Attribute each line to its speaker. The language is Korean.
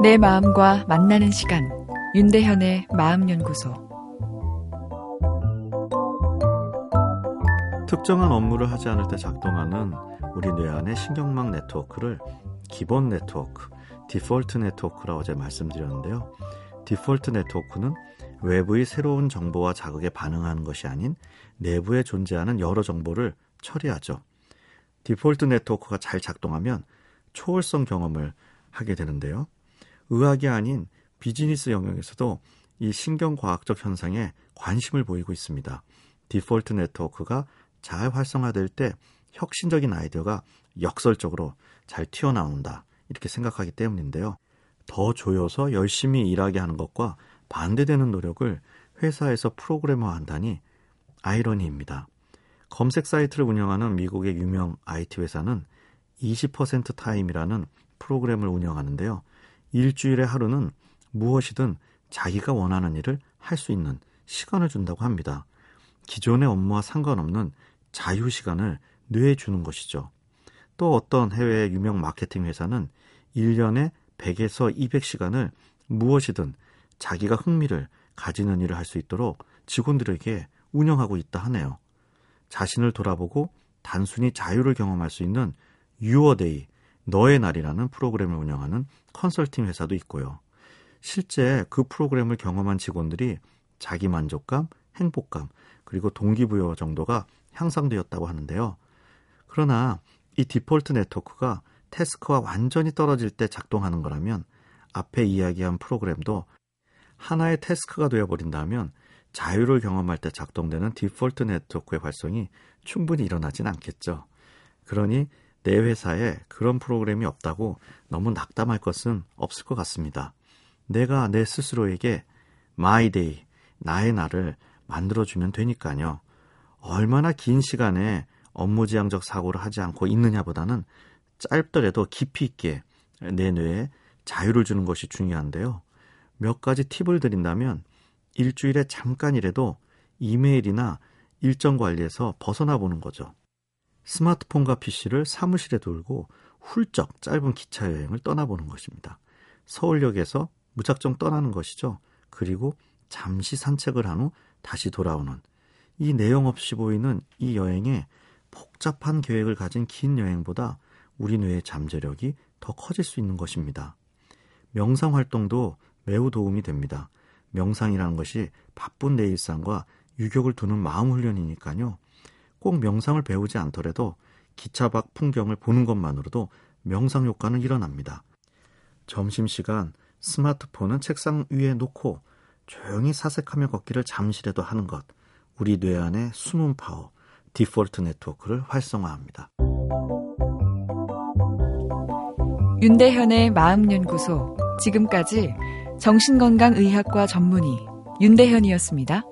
Speaker 1: 내 마음과 만나는 시간 윤대현의 마음연구소
Speaker 2: 특정한 업무를 하지 않을 때 작동하는 우리 뇌 안의 신경망 네트워크를 기본 네트워크, 디폴트 네트워크라고 어제 말씀드렸는데요. 디폴트 네트워크는 외부의 새로운 정보와 자극에 반응하는 것이 아닌 내부에 존재하는 여러 정보를 처리하죠. 디폴트 네트워크가 잘 작동하면 초월성 경험을 하게 되는데요. 의학이 아닌 비즈니스 영역에서도 이 신경과학적 현상에 관심을 보이고 있습니다. 디폴트 네트워크가 잘 활성화될 때 혁신적인 아이디어가 역설적으로 잘 튀어나온다. 이렇게 생각하기 때문인데요. 더 조여서 열심히 일하게 하는 것과 반대되는 노력을 회사에서 프로그래머 한다니 아이러니입니다. 검색 사이트를 운영하는 미국의 유명 IT 회사는 20% 타임이라는 프로그램을 운영하는데요. 일주일에 하루는 무엇이든 자기가 원하는 일을 할 수 있는 시간을 준다고 합니다. 기존의 업무와 상관없는 자유 시간을 뇌에 주는 것이죠. 또 어떤 해외의 유명 마케팅 회사는 1년에 100에서 200시간을 무엇이든 자기가 흥미를 가지는 일을 할 수 있도록 직원들에게 운영하고 있다 하네요. 자신을 돌아보고 단순히 자유를 경험할 수 있는 유어데이, 너의 날이라는 프로그램을 운영하는 컨설팅 회사도 있고요. 실제 그 프로그램을 경험한 직원들이 자기 만족감, 행복감, 그리고 동기부여 정도가 향상되었다고 하는데요. 그러나 이 디폴트 네트워크가 태스크와 완전히 떨어질 때 작동하는 거라면 앞에 이야기한 프로그램도 하나의 task가 되어버린다면 자유를 경험할 때 작동되는 default network의 활성이 충분히 일어나진 않겠죠. 그러니 내 회사에 그런 프로그램이 없다고 너무 낙담할 것은 없을 것 같습니다. 내가 내 스스로에게 my day, 나의 날을 만들어주면 되니까요. 얼마나 긴 시간에 업무지향적 사고를 하지 않고 있느냐보다는 짧더라도 깊이 있게 내 뇌에 자유를 주는 것이 중요한데요. 몇 가지 팁을 드린다면 일주일에 잠깐이라도 이메일이나 일정 관리에서 벗어나 보는 거죠. 스마트폰과 PC를 사무실에 두고 훌쩍 짧은 기차 여행을 떠나보는 것입니다. 서울역에서 무작정 떠나는 것이죠. 그리고 잠시 산책을 한 후 다시 돌아오는 이 내용 없이 보이는 이 여행에 복잡한 계획을 가진 긴 여행보다 우리 뇌의 잠재력이 더 커질 수 있는 것입니다. 명상 활동도 매우 도움이 됩니다. 명상이라는 것이 바쁜 내 일상과 유격을 두는 마음 훈련이니까요. 꼭 명상을 배우지 않더라도 기차 밖 풍경을 보는 것만으로도 명상 효과는 일어납니다. 점심시간 스마트폰은 책상 위에 놓고 조용히 사색하며 걷기를 잠시라도 하는 것, 우리 뇌 안의 숨은 파워, 디폴트 네트워크를 활성화합니다.
Speaker 1: 윤대현의 마음연구소, 지금까지 정신건강의학과 전문의 윤대현이었습니다.